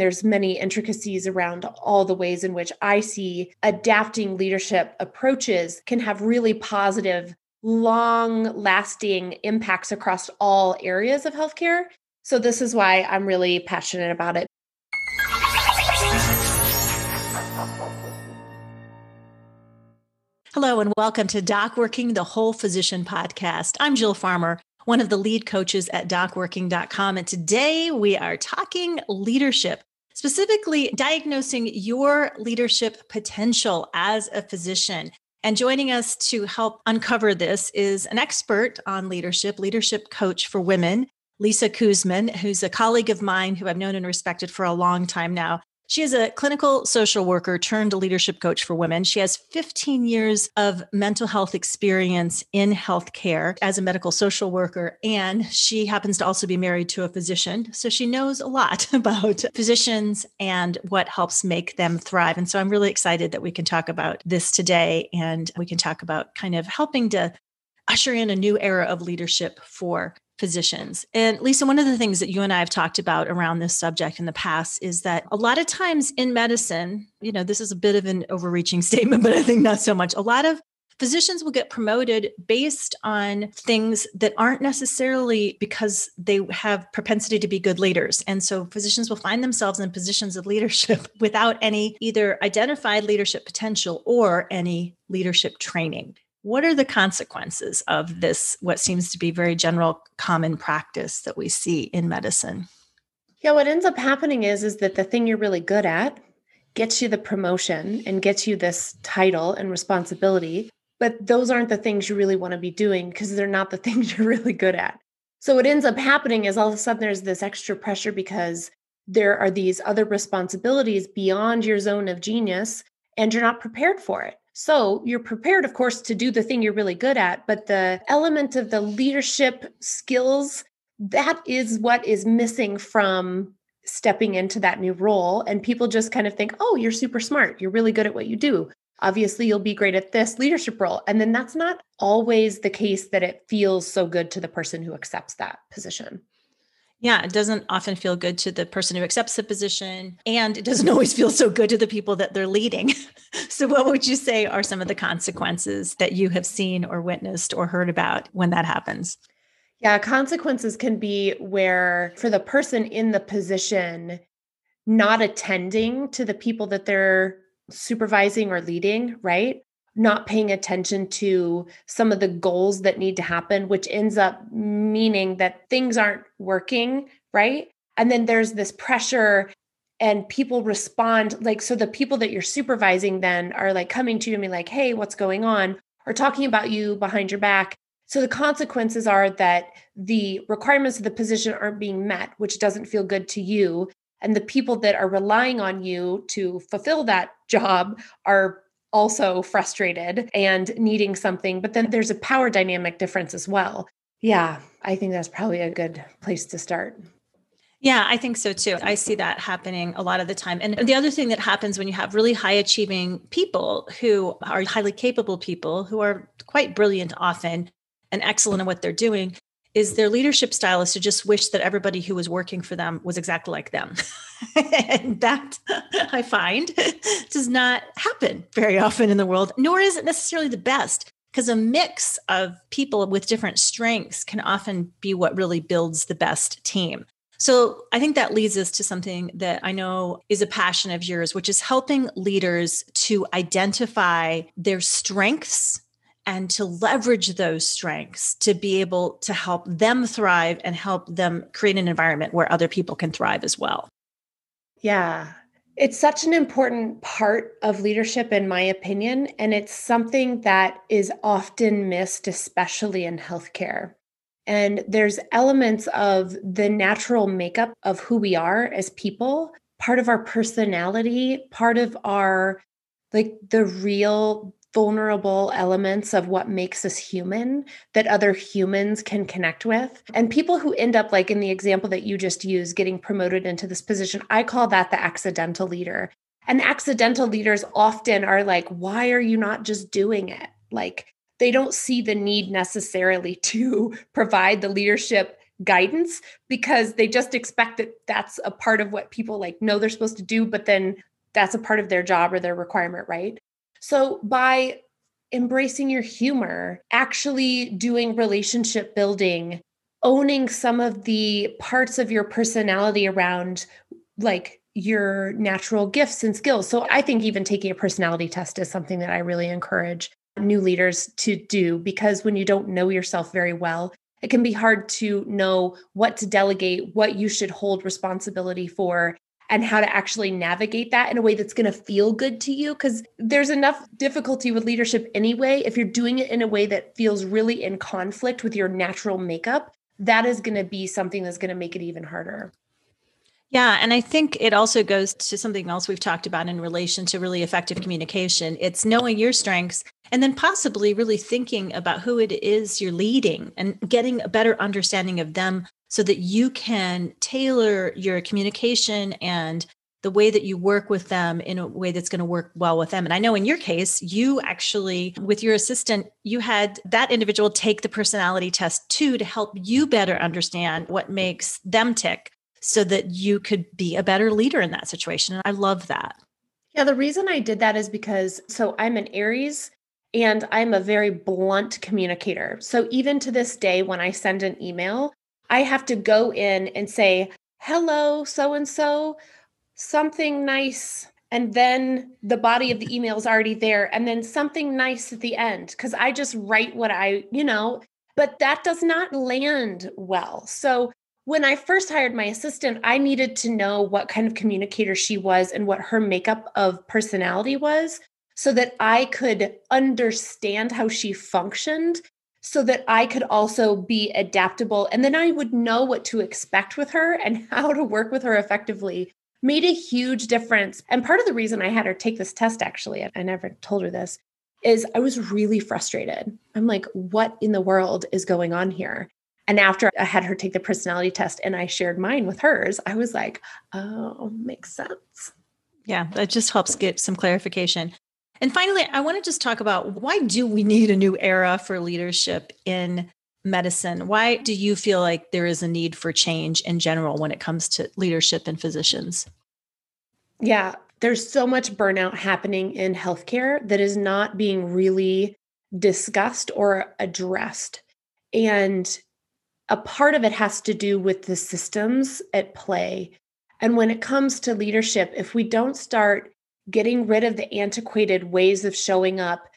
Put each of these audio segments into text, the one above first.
there's many intricacies around all the ways in which I see adapting leadership approaches can have really positive, long lasting impacts across all areas of healthcare. So, this is why I'm really passionate about it. Hello, and welcome to Doc Working the Whole Physician podcast. I'm Jill Farmer one of the lead coaches at docworking.com. And today we are talking leadership, specifically diagnosing your leadership potential as a physician. And joining us to help uncover this is an expert on leadership, leadership coach for women, Lisa Kuzman, who's a colleague of mine who I've known and respected for a long time now. She is a clinical social worker turned leadership coach for women. She has 15 years of mental health experience in healthcare as a medical social worker. And she happens to also be married to a physician. So she knows a lot about physicians and what helps make them thrive. And so I'm really excited that we can talk about this today and we can talk about kind of helping to usher in a new era of leadership for physicians. And Lisa, one of the things that you and I have talked about around this subject in the past is that a lot of times in medicine, you know, this is a bit of an overreaching statement, but I think not so much. A lot of physicians will get promoted based on things that aren't necessarily because they have propensity to be good leaders. And so physicians will find themselves in positions of leadership without any either identified leadership potential or any leadership training. What are the consequences of this, what seems to be very general common practice that we see in medicine? Yeah, what ends up happening is is that the thing you're really good at gets you the promotion and gets you this title and responsibility, but those aren't the things you really want to be doing because they're not the things you're really good at. So what ends up happening is all of a sudden there's this extra pressure because there are these other responsibilities beyond your zone of genius and you're not prepared for it. So you're prepared, of course, to do the thing you're really good at, but the element of the leadership skills, that is what is missing from stepping into that new role. And people just kind of think, oh, you're super smart. You're really good at what you do. Obviously, you'll be great at this leadership role. And then that's not always the case that it feels so good to the person who accepts that position. Yeah, it doesn't often feel good to the person who accepts the position, and it doesn't always feel so good to the people that they're leading. so, what would you say are some of the consequences that you have seen or witnessed or heard about when that happens? Yeah, consequences can be where for the person in the position not attending to the people that they're supervising or leading, right? Not paying attention to some of the goals that need to happen, which ends up meaning that things aren't working, right? And then there's this pressure and people respond like so the people that you're supervising then are like coming to you and be like hey what's going on? or talking about you behind your back. So the consequences are that the requirements of the position aren't being met which doesn't feel good to you. And the people that are relying on you to fulfill that job are also frustrated and needing something. But then there's a power dynamic difference as well. Yeah, I think that's probably a good place to start. Yeah, I think so too. I see that happening a lot of the time. And the other thing that happens when you have really high achieving people who are highly capable people who are quite brilliant often and excellent at what they're doing is their leadership style is to just wish that everybody who was working for them was exactly like them. and that I find does not happen very often in the world, nor is it necessarily the best because a mix of people with different strengths can often be what really builds the best team. So I think that leads us to something that I know is a passion of yours, which is helping leaders to identify their strengths and to leverage those strengths to be able to help them thrive and help them create an environment where other people can thrive as well. Yeah. It's such an important part of leadership, in my opinion. And it's something that is often missed, especially in healthcare. And there's elements of the natural makeup of who we are as people, part of our personality, part of our like the real vulnerable elements of what makes us human that other humans can connect with. And people who end up, like in the example that you just used, getting promoted into this position, I call that the accidental leader. And accidental leaders often are like, why are you not just doing it? Like, they don't see the need necessarily to provide the leadership guidance because they just expect that that's a part of what people like know they're supposed to do but then that's a part of their job or their requirement right so by embracing your humor actually doing relationship building owning some of the parts of your personality around like your natural gifts and skills. So I think even taking a personality test is something that I really encourage new leaders to do because when you don't know yourself very well, it can be hard to know what to delegate, what you should hold responsibility for, and how to actually navigate that in a way that's going to feel good to you. Because there's enough difficulty with leadership anyway. If you're doing it in a way that feels really in conflict with your natural makeup, that is going to be something that's going to make it even harder. Yeah. And I think it also goes to something else we've talked about in relation to really effective communication. It's knowing your strengths and then possibly really thinking about who it is you're leading and getting a better understanding of them so that you can tailor your communication and the way that you work with them in a way that's going to work well with them. And I know in your case, you actually, with your assistant, you had that individual take the personality test too to help you better understand what makes them tick so that you could be a better leader in that situation. And I love that. Yeah, the reason I did that is because so I'm an Aries and I'm a very blunt communicator. So even to this day, when I send an email, I have to go in and say, hello, so and so, something nice. And then the body of the email is already there. And then something nice at the end, because I just write what I, you know, but that does not land well. So when I first hired my assistant, I needed to know what kind of communicator she was and what her makeup of personality was so that I could understand how she functioned, so that I could also be adaptable. And then I would know what to expect with her and how to work with her effectively. Made a huge difference. And part of the reason I had her take this test, actually, I never told her this, is I was really frustrated. I'm like, what in the world is going on here? And after I had her take the personality test and I shared mine with hers, I was like, oh, makes sense. Yeah, that just helps get some clarification. And finally, I want to just talk about why do we need a new era for leadership in medicine? Why do you feel like there is a need for change in general when it comes to leadership and physicians? Yeah, there's so much burnout happening in healthcare that is not being really discussed or addressed. And a part of it has to do with the systems at play. And when it comes to leadership, if we don't start getting rid of the antiquated ways of showing up,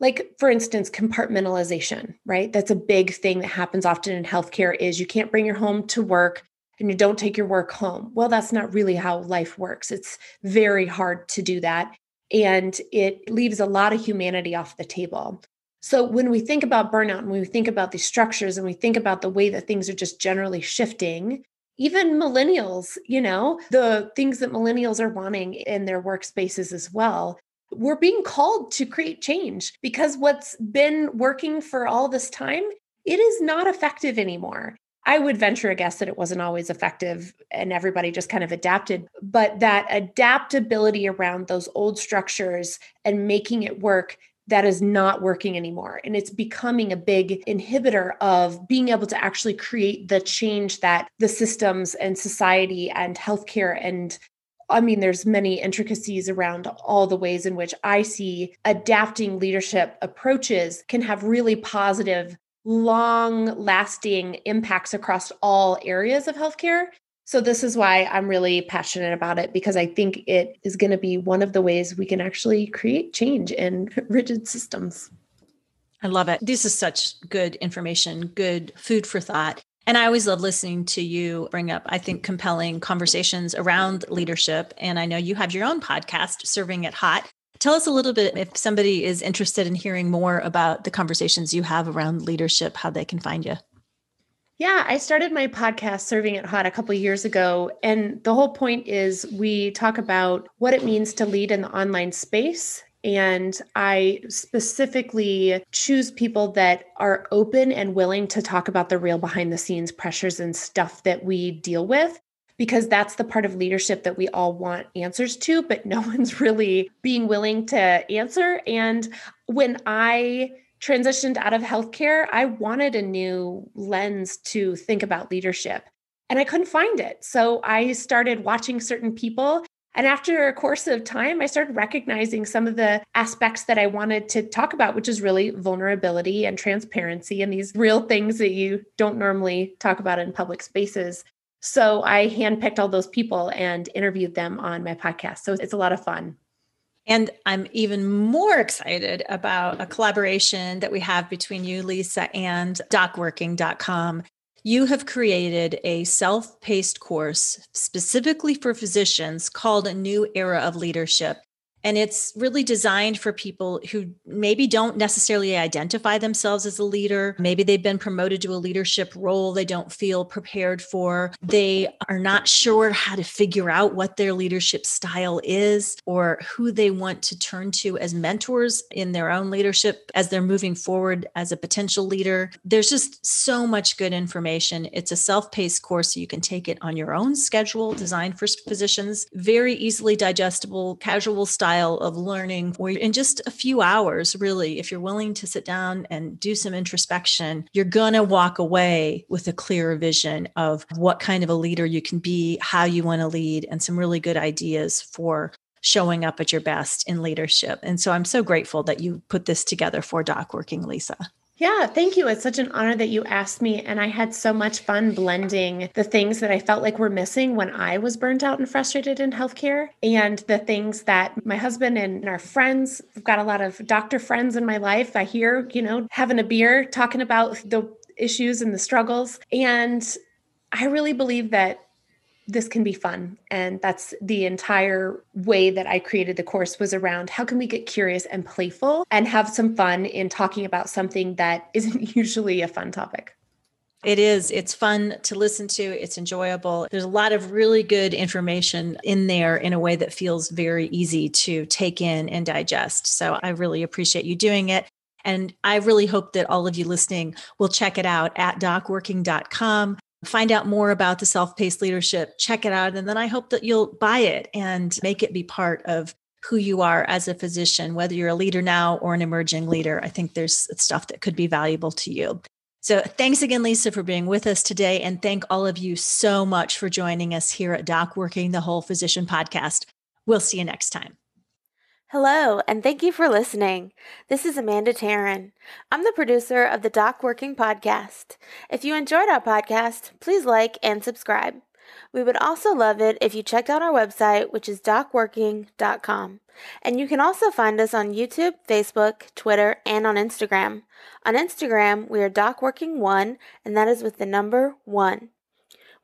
like for instance, compartmentalization, right? That's a big thing that happens often in healthcare is you can't bring your home to work and you don't take your work home. Well, that's not really how life works. It's very hard to do that. And it leaves a lot of humanity off the table. So when we think about burnout and we think about these structures and we think about the way that things are just generally shifting, even millennials, you know, the things that millennials are wanting in their workspaces as well, we're being called to create change because what's been working for all this time, it is not effective anymore. I would venture a guess that it wasn't always effective and everybody just kind of adapted, but that adaptability around those old structures and making it work that is not working anymore. And it's becoming a big inhibitor of being able to actually create the change that the systems and society and healthcare and I mean, there's many intricacies around all the ways in which I see adapting leadership approaches can have really positive, long lasting impacts across all areas of healthcare. So, this is why I'm really passionate about it because I think it is going to be one of the ways we can actually create change in rigid systems. I love it. This is such good information, good food for thought. And I always love listening to you bring up, I think, compelling conversations around leadership. And I know you have your own podcast, Serving It Hot. Tell us a little bit if somebody is interested in hearing more about the conversations you have around leadership, how they can find you. Yeah, I started my podcast Serving It Hot a couple years ago and the whole point is we talk about what it means to lead in the online space and I specifically choose people that are open and willing to talk about the real behind the scenes pressures and stuff that we deal with because that's the part of leadership that we all want answers to, but no one's really being willing to answer. And when I transitioned out of healthcare, I wanted a new lens to think about leadership and I couldn't find it. So I started watching certain people. And after a course of time, I started recognizing some of the aspects that I wanted to talk about, which is really vulnerability and transparency and these real things that you don't normally talk about in public spaces. So I handpicked all those people and interviewed them on my podcast. So it's a lot of fun. And I'm even more excited about a collaboration that we have between you, Lisa, and docworking.com. You have created a self paced course specifically for physicians called A New Era of Leadership. And it's really designed for people who maybe don't necessarily identify themselves as a leader. Maybe they've been promoted to a leadership role they don't feel prepared for. They are not sure how to figure out what their leadership style is or who they want to turn to as mentors in their own leadership as they're moving forward as a potential leader. There's just so much good information. It's a self paced course, so you can take it on your own schedule, designed for physicians, very easily digestible, casual style of learning where in just a few hours, really, if you're willing to sit down and do some introspection, you're going to walk away with a clearer vision of what kind of a leader you can be, how you want to lead, and some really good ideas for showing up at your best in leadership. And so I'm so grateful that you put this together for Doc Working, Lisa. Yeah, thank you. It's such an honor that you asked me. And I had so much fun blending the things that I felt like were missing when I was burnt out and frustrated in healthcare and the things that my husband and our friends, I've got a lot of doctor friends in my life. I hear, you know, having a beer, talking about the issues and the struggles. And I really believe that this can be fun and that's the entire way that i created the course was around how can we get curious and playful and have some fun in talking about something that isn't usually a fun topic it is. It's fun to listen to. It's enjoyable. There's a lot of really good information in there in a way that feels very easy to take in and digest. So I really appreciate you doing it. And I really hope that all of you listening will check it out at docworking.com find out more about the self paced leadership, check it out. And then I hope that you'll buy it and make it be part of who you are as a physician, whether you're a leader now or an emerging leader. I think there's stuff that could be valuable to you. So thanks again, Lisa, for being with us today. And thank all of you so much for joining us here at Doc Working the Whole Physician podcast. We'll see you next time. Hello, and thank you for listening. This is Amanda Taryn. I'm the producer of the Doc Working Podcast. If you enjoyed our podcast, please like and subscribe. We would also love it if you checked out our website, which is docworking.com. And you can also find us on YouTube, Facebook, Twitter, and on Instagram. On Instagram, we are DocWorking1, and that is with the number 1.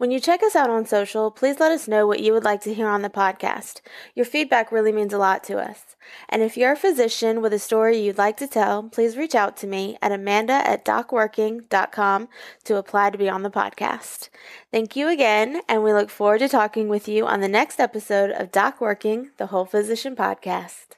When you check us out on social, please let us know what you would like to hear on the podcast. Your feedback really means a lot to us. And if you're a physician with a story you'd like to tell, please reach out to me at amanda at docworking.com to apply to be on the podcast. Thank you again, and we look forward to talking with you on the next episode of Doc Working, the Whole Physician Podcast.